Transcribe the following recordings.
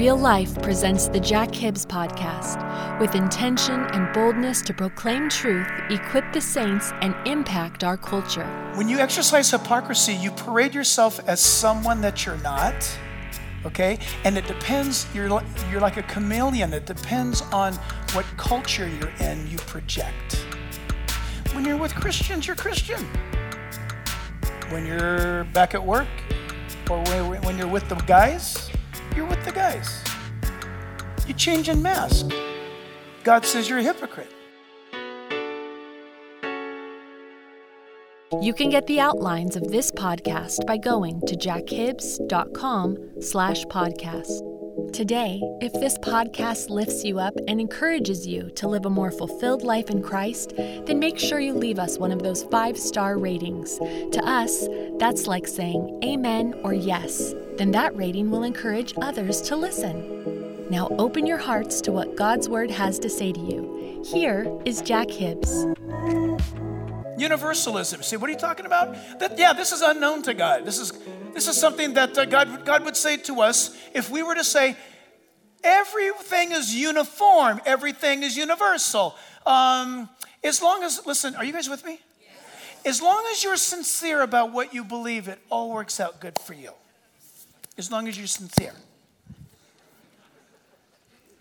Real Life presents the Jack Hibbs podcast with intention and boldness to proclaim truth, equip the saints, and impact our culture. When you exercise hypocrisy, you parade yourself as someone that you're not. Okay? And it depends, you're, like, you're like a chameleon. It depends on what culture you're in, you project. When you're with Christians, you're Christian. When you're back at work, or when you're with the guys, you're with the guys. You change in mask. God says you're a hypocrite. You can get the outlines of this podcast by going to jackhibbs.com slash podcast. Today, if this podcast lifts you up and encourages you to live a more fulfilled life in Christ, then make sure you leave us one of those five star ratings. To us, that's like saying amen or yes. Then that rating will encourage others to listen. Now open your hearts to what God's Word has to say to you. Here is Jack Hibbs. Universalism. See, what are you talking about? That, yeah, this is unknown to God. This is this is something that uh, God, God would say to us if we were to say, everything is uniform, everything is universal. Um, as long as, listen, are you guys with me? As long as you're sincere about what you believe, it all works out good for you. As long as you're sincere.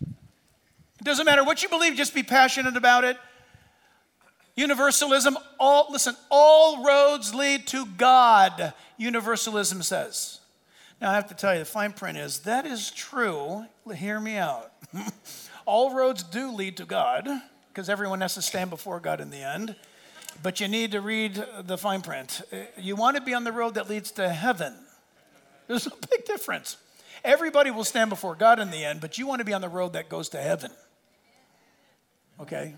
It doesn't matter what you believe, just be passionate about it. Universalism, all listen, all roads lead to God, universalism says. Now I have to tell you, the fine print is that is true. Hear me out. all roads do lead to God, because everyone has to stand before God in the end. But you need to read the fine print. Eh, you want to be on the road that leads to heaven. There's a big difference. Everybody will stand before God in the end, but you want to be on the road that goes to heaven. Okay?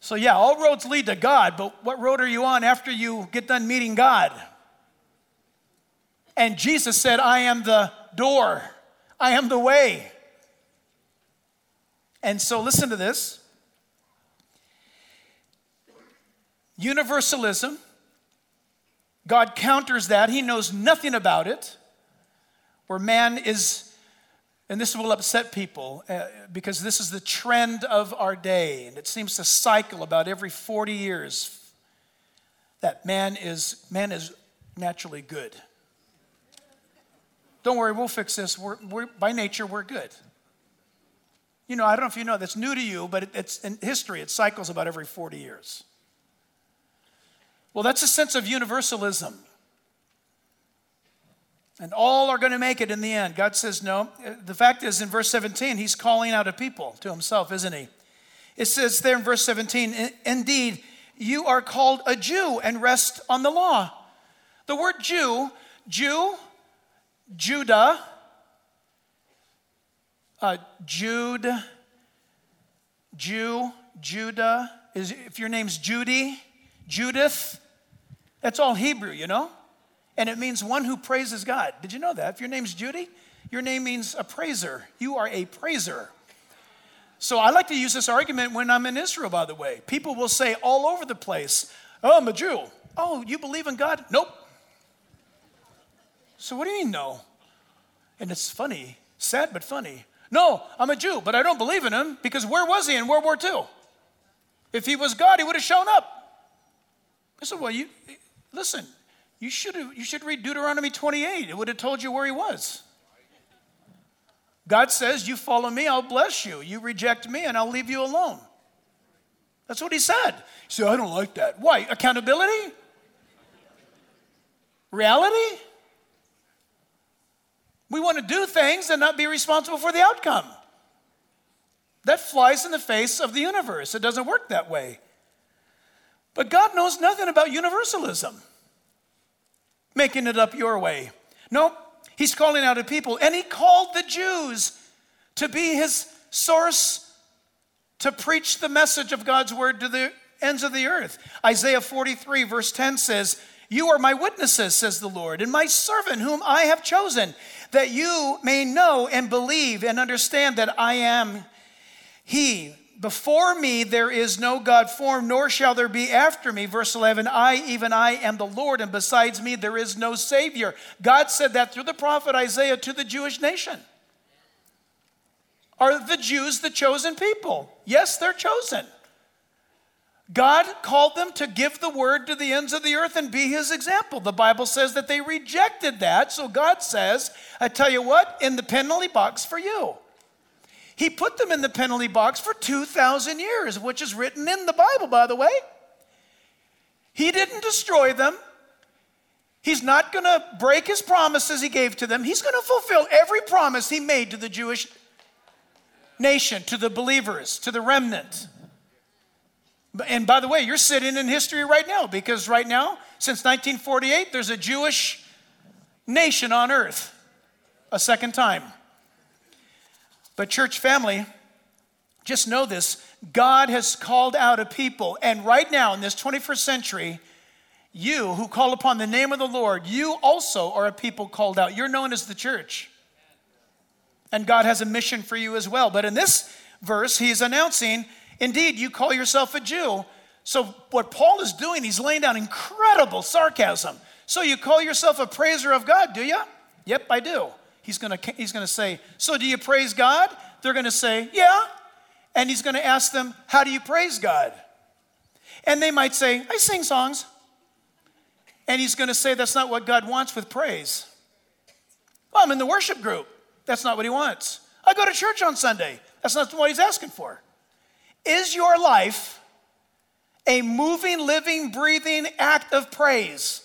So, yeah, all roads lead to God, but what road are you on after you get done meeting God? And Jesus said, I am the door, I am the way. And so, listen to this universalism, God counters that. He knows nothing about it, where man is and this will upset people uh, because this is the trend of our day, and it seems to cycle about every 40 years that man is, man is naturally good. Don't worry, we'll fix this. We're, we're, by nature, we're good. You know, I don't know if you know, that's new to you, but it, it's in history, it cycles about every 40 years. Well, that's a sense of universalism. And all are going to make it in the end. God says no. The fact is, in verse 17, he's calling out a people to himself, isn't he? It says there in verse 17, indeed, you are called a Jew and rest on the law. The word Jew, Jew, Judah, uh, Jude, Jew, Judah, is if your name's Judy, Judith, that's all Hebrew, you know? And it means one who praises God. Did you know that? If your name's Judy, your name means a praiser. You are a praiser. So I like to use this argument when I'm in Israel, by the way. People will say all over the place, Oh, I'm a Jew. Oh, you believe in God? Nope. So what do you mean, no? And it's funny, sad but funny. No, I'm a Jew, but I don't believe in him because where was he in World War II? If he was God, he would have shown up. I said, Well, you listen, You should, you should read Deuteronomy 28. It would have told you where he was. God says, You follow me, I'll bless you. You reject me, and I'll leave you alone. That's what he said. Say, I don't like that. Why? Accountability? Reality? We want to do things and not be responsible for the outcome. That flies in the face of the universe. It doesn't work that way. But God knows nothing about universalism, making it up your way. No, He's calling out a people, and He called the Jews to be His source to preach the message of God's word to the ends of the earth. Isaiah 43, verse 10 says, You are my witnesses, says the Lord, and my servant whom I have chosen, that you may know and believe and understand that I am He. Before me there is no God formed, nor shall there be after me. Verse 11, I, even I, am the Lord, and besides me there is no Savior. God said that through the prophet Isaiah to the Jewish nation. Are the Jews the chosen people? Yes, they're chosen. God called them to give the word to the ends of the earth and be his example. The Bible says that they rejected that. So God says, I tell you what, in the penalty box for you. He put them in the penalty box for 2,000 years, which is written in the Bible, by the way. He didn't destroy them. He's not going to break his promises he gave to them. He's going to fulfill every promise he made to the Jewish nation, to the believers, to the remnant. And by the way, you're sitting in history right now because right now, since 1948, there's a Jewish nation on earth a second time. But, church family, just know this God has called out a people, and right now in this 21st century, you who call upon the name of the Lord, you also are a people called out. You're known as the church. And God has a mission for you as well. But in this verse, he's announcing, indeed, you call yourself a Jew. So, what Paul is doing, he's laying down incredible sarcasm. So, you call yourself a praiser of God, do you? Yep, I do. He's gonna, he's gonna say, So, do you praise God? They're gonna say, Yeah. And he's gonna ask them, How do you praise God? And they might say, I sing songs. And he's gonna say, That's not what God wants with praise. Well, I'm in the worship group. That's not what he wants. I go to church on Sunday. That's not what he's asking for. Is your life a moving, living, breathing act of praise?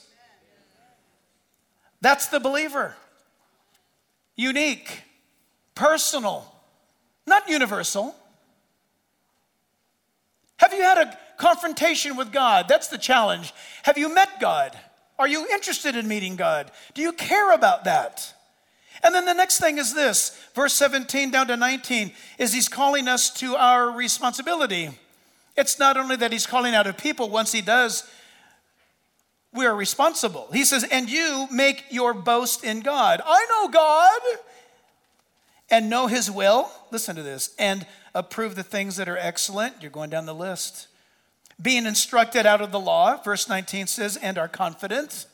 That's the believer. Unique, personal, not universal. Have you had a confrontation with God? That's the challenge. Have you met God? Are you interested in meeting God? Do you care about that? And then the next thing is this verse 17 down to 19 is he's calling us to our responsibility. It's not only that he's calling out of people, once he does, we are responsible. He says, And you make your boast in God. I know God and know his will. Listen to this and approve the things that are excellent. You're going down the list. Being instructed out of the law, verse 19 says, and are confident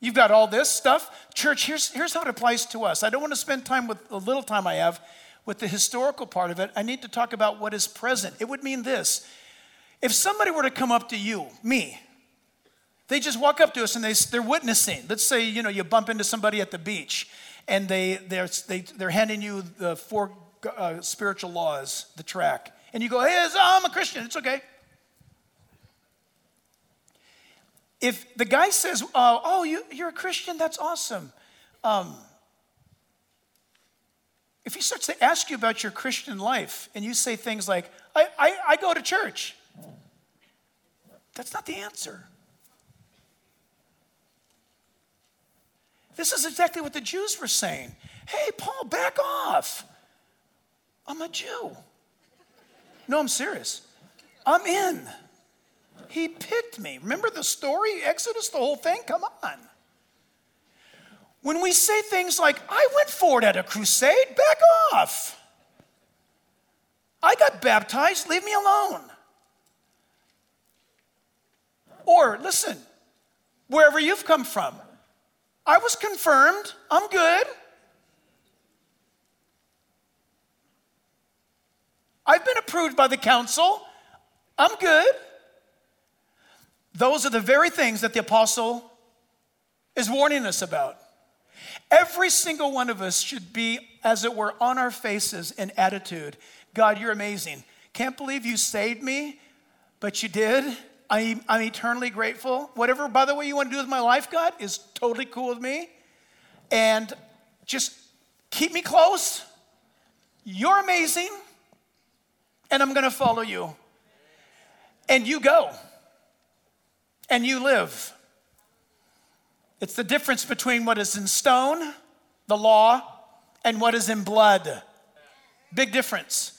You've got all this stuff. Church, here's, here's how it applies to us. I don't want to spend time with the little time I have with the historical part of it. I need to talk about what is present. It would mean this if somebody were to come up to you, me, they just walk up to us and they, they're witnessing. Let's say, you know, you bump into somebody at the beach and they, they're, they, they're handing you the four uh, spiritual laws, the track. And you go, hey, I'm a Christian. It's okay. If the guy says, uh, Oh, you, are a Christian, that's awesome. Um, if he starts to ask you about your Christian life and you say things like, I, I, I go to church, that's not the answer. This is exactly what the Jews were saying. Hey, Paul, back off. I'm a Jew. No, I'm serious. I'm in. He picked me. Remember the story, Exodus, the whole thing? Come on. When we say things like, I went forward at a crusade, back off. I got baptized, leave me alone. Or, listen, wherever you've come from, I was confirmed, I'm good. I've been approved by the council, I'm good. Those are the very things that the apostle is warning us about. Every single one of us should be, as it were, on our faces in attitude. God, you're amazing. Can't believe you saved me, but you did. I'm, I'm eternally grateful. Whatever, by the way, you want to do with my life, God, is totally cool with me. And just keep me close. You're amazing. And I'm going to follow you. And you go. And you live. It's the difference between what is in stone, the law, and what is in blood. Big difference.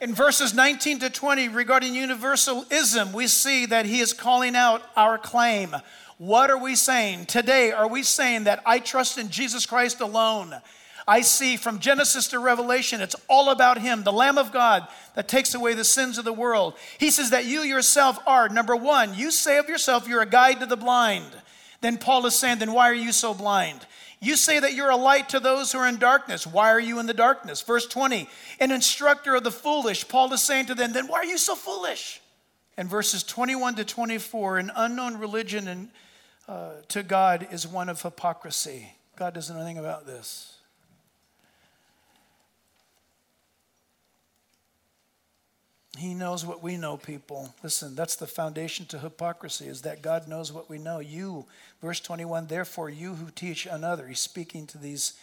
In verses 19 to 20 regarding universalism, we see that he is calling out our claim. What are we saying? Today, are we saying that I trust in Jesus Christ alone? I see from Genesis to Revelation, it's all about Him, the Lamb of God that takes away the sins of the world. He says that you yourself are, number one, you say of yourself, you're a guide to the blind. Then Paul is saying, then why are you so blind? You say that you're a light to those who are in darkness. Why are you in the darkness? Verse 20, an instructor of the foolish. Paul is saying to them, then why are you so foolish? And verses 21 to 24, an unknown religion and, uh, to God is one of hypocrisy. God doesn't know anything about this. He knows what we know, people. Listen, that's the foundation to hypocrisy, is that God knows what we know. You, verse 21, therefore, you who teach another, he's speaking to these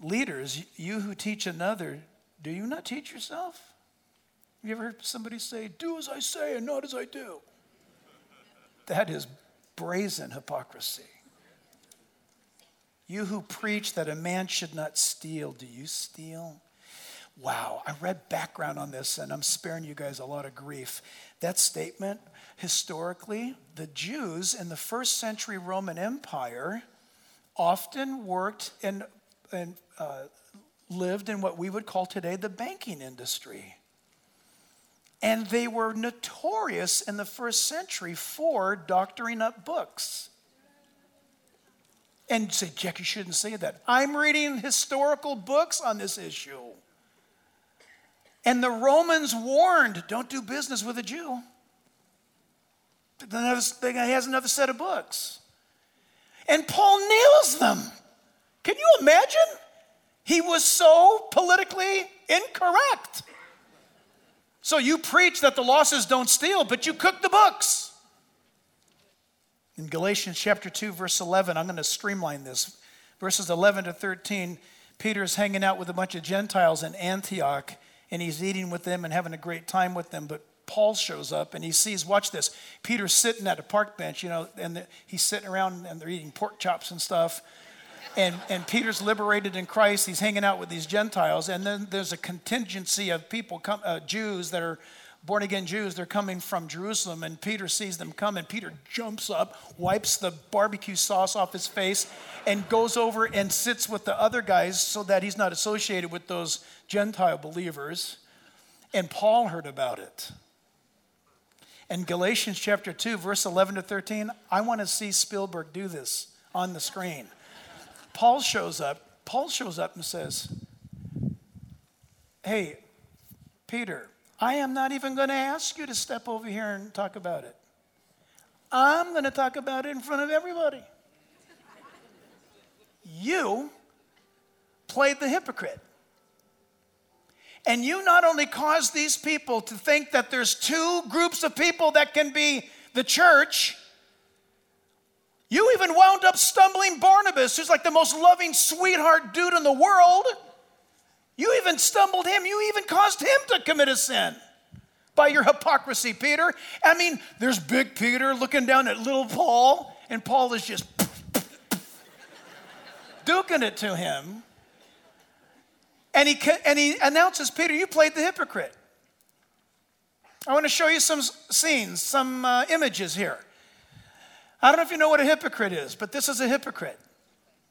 leaders, you who teach another, do you not teach yourself? Have you ever heard somebody say, do as I say and not as I do? That is brazen hypocrisy. You who preach that a man should not steal, do you steal? Wow, I read background on this and I'm sparing you guys a lot of grief. That statement, historically, the Jews in the first century Roman Empire often worked and, and uh, lived in what we would call today the banking industry. And they were notorious in the first century for doctoring up books. And say, Jack, you shouldn't say that. I'm reading historical books on this issue. And the Romans warned don't do business with a Jew. He has another set of books. And Paul nails them. Can you imagine? He was so politically incorrect. So you preach that the losses don't steal, but you cook the books. In Galatians chapter 2, verse 11, I'm going to streamline this. Verses 11 to 13, Peter's hanging out with a bunch of Gentiles in Antioch and he's eating with them and having a great time with them. But Paul shows up and he sees, watch this, Peter's sitting at a park bench, you know, and the, he's sitting around and they're eating pork chops and stuff. And, and Peter's liberated in Christ. He's hanging out with these Gentiles. And then there's a contingency of people, come, uh, Jews that are born again Jews. They're coming from Jerusalem. And Peter sees them come. And Peter jumps up, wipes the barbecue sauce off his face, and goes over and sits with the other guys so that he's not associated with those Gentile believers. And Paul heard about it. In Galatians chapter 2, verse 11 to 13, I want to see Spielberg do this on the screen. Paul shows up. Paul shows up and says, Hey, Peter, I am not even going to ask you to step over here and talk about it. I'm going to talk about it in front of everybody you played the hypocrite. And you not only caused these people to think that there's two groups of people that can be the church, you even wound up stumbling Barnabas, who's like the most loving sweetheart dude in the world. You even stumbled him. You even caused him to commit a sin by your hypocrisy, Peter. I mean, there's big Peter looking down at little Paul, and Paul is just duking it to him. And he, and he announces, Peter, you played the hypocrite. I want to show you some scenes, some uh, images here. I don't know if you know what a hypocrite is, but this is a hypocrite.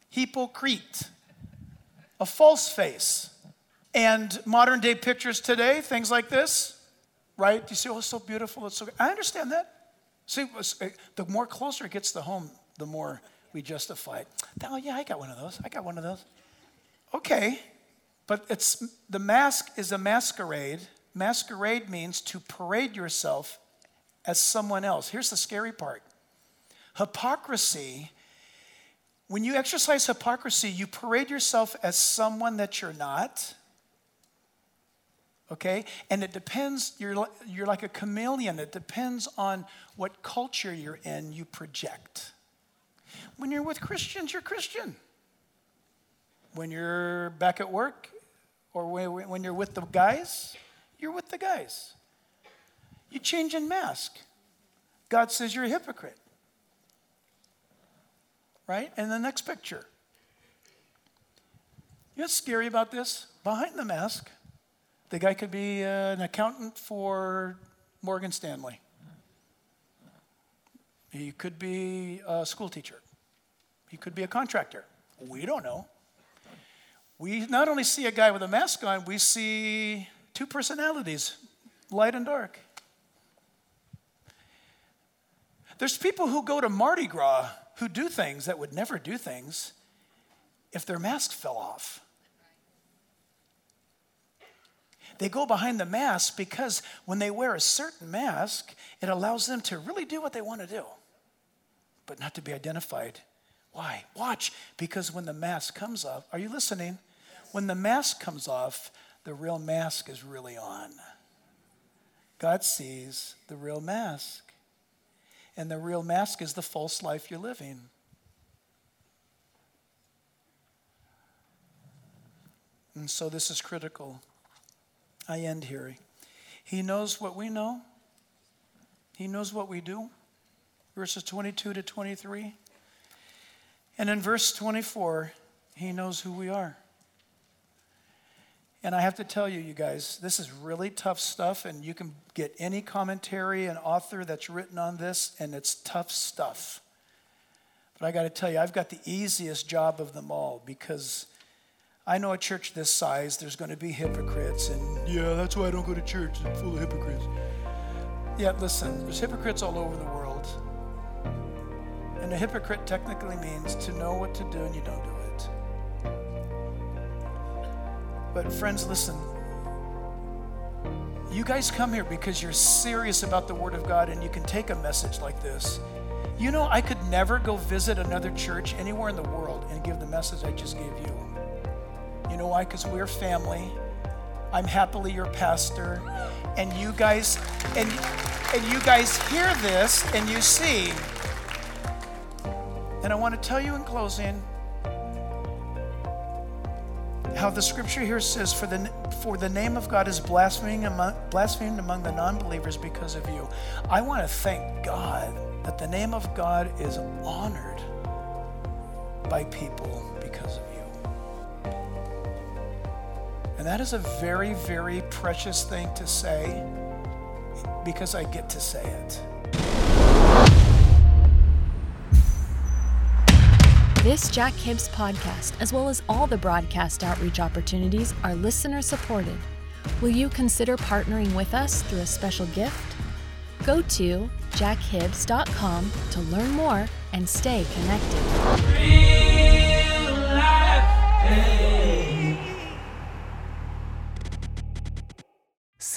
Hypocrite, a false face. And modern day pictures today, things like this, right? You see, oh, it's so beautiful. It's so good. I understand that. See, the more closer it gets to home, the more we justify it. Oh, yeah, I got one of those. I got one of those. Okay, but it's the mask is a masquerade. Masquerade means to parade yourself as someone else. Here's the scary part hypocrisy When you exercise hypocrisy, you parade yourself as someone that you're not. Okay? And it depends, you're, you're like a chameleon. It depends on what culture you're in, you project. When you're with Christians, you're Christian. When you're back at work or when you're with the guys, you're with the guys. You change in mask. God says you're a hypocrite. Right? And the next picture. You know what's scary about this? Behind the mask, the guy could be uh, an accountant for Morgan Stanley. He could be a school teacher. He could be a contractor. We don't know. We not only see a guy with a mask on, we see two personalities, light and dark. There's people who go to Mardi Gras who do things that would never do things if their mask fell off. They go behind the mask because when they wear a certain mask, it allows them to really do what they want to do, but not to be identified. Why? Watch, because when the mask comes off, are you listening? When the mask comes off, the real mask is really on. God sees the real mask. And the real mask is the false life you're living. And so this is critical. I end here. He knows what we know, He knows what we do. Verses 22 to 23. And in verse 24, He knows who we are. And I have to tell you, you guys, this is really tough stuff, and you can get any commentary and author that's written on this, and it's tough stuff. But I got to tell you, I've got the easiest job of them all because I know a church this size, there's going to be hypocrites, and yeah, that's why I don't go to church, it's full of hypocrites. Yeah, listen, there's hypocrites all over the world. And a hypocrite technically means to know what to do and you don't do it. But, friends, listen. You guys come here because you're serious about the Word of God and you can take a message like this. You know, I could never go visit another church anywhere in the world and give the message I just gave you. Know why? Because we're family. I'm happily your pastor. And you guys, and, and you guys hear this and you see. And I want to tell you in closing how the scripture here says, For the, for the name of God is blaspheming among, blasphemed among the non believers because of you. I want to thank God that the name of God is honored by people And that is a very, very precious thing to say because I get to say it. This Jack Hibbs podcast, as well as all the broadcast outreach opportunities, are listener supported. Will you consider partnering with us through a special gift? Go to jackhibbs.com to learn more and stay connected.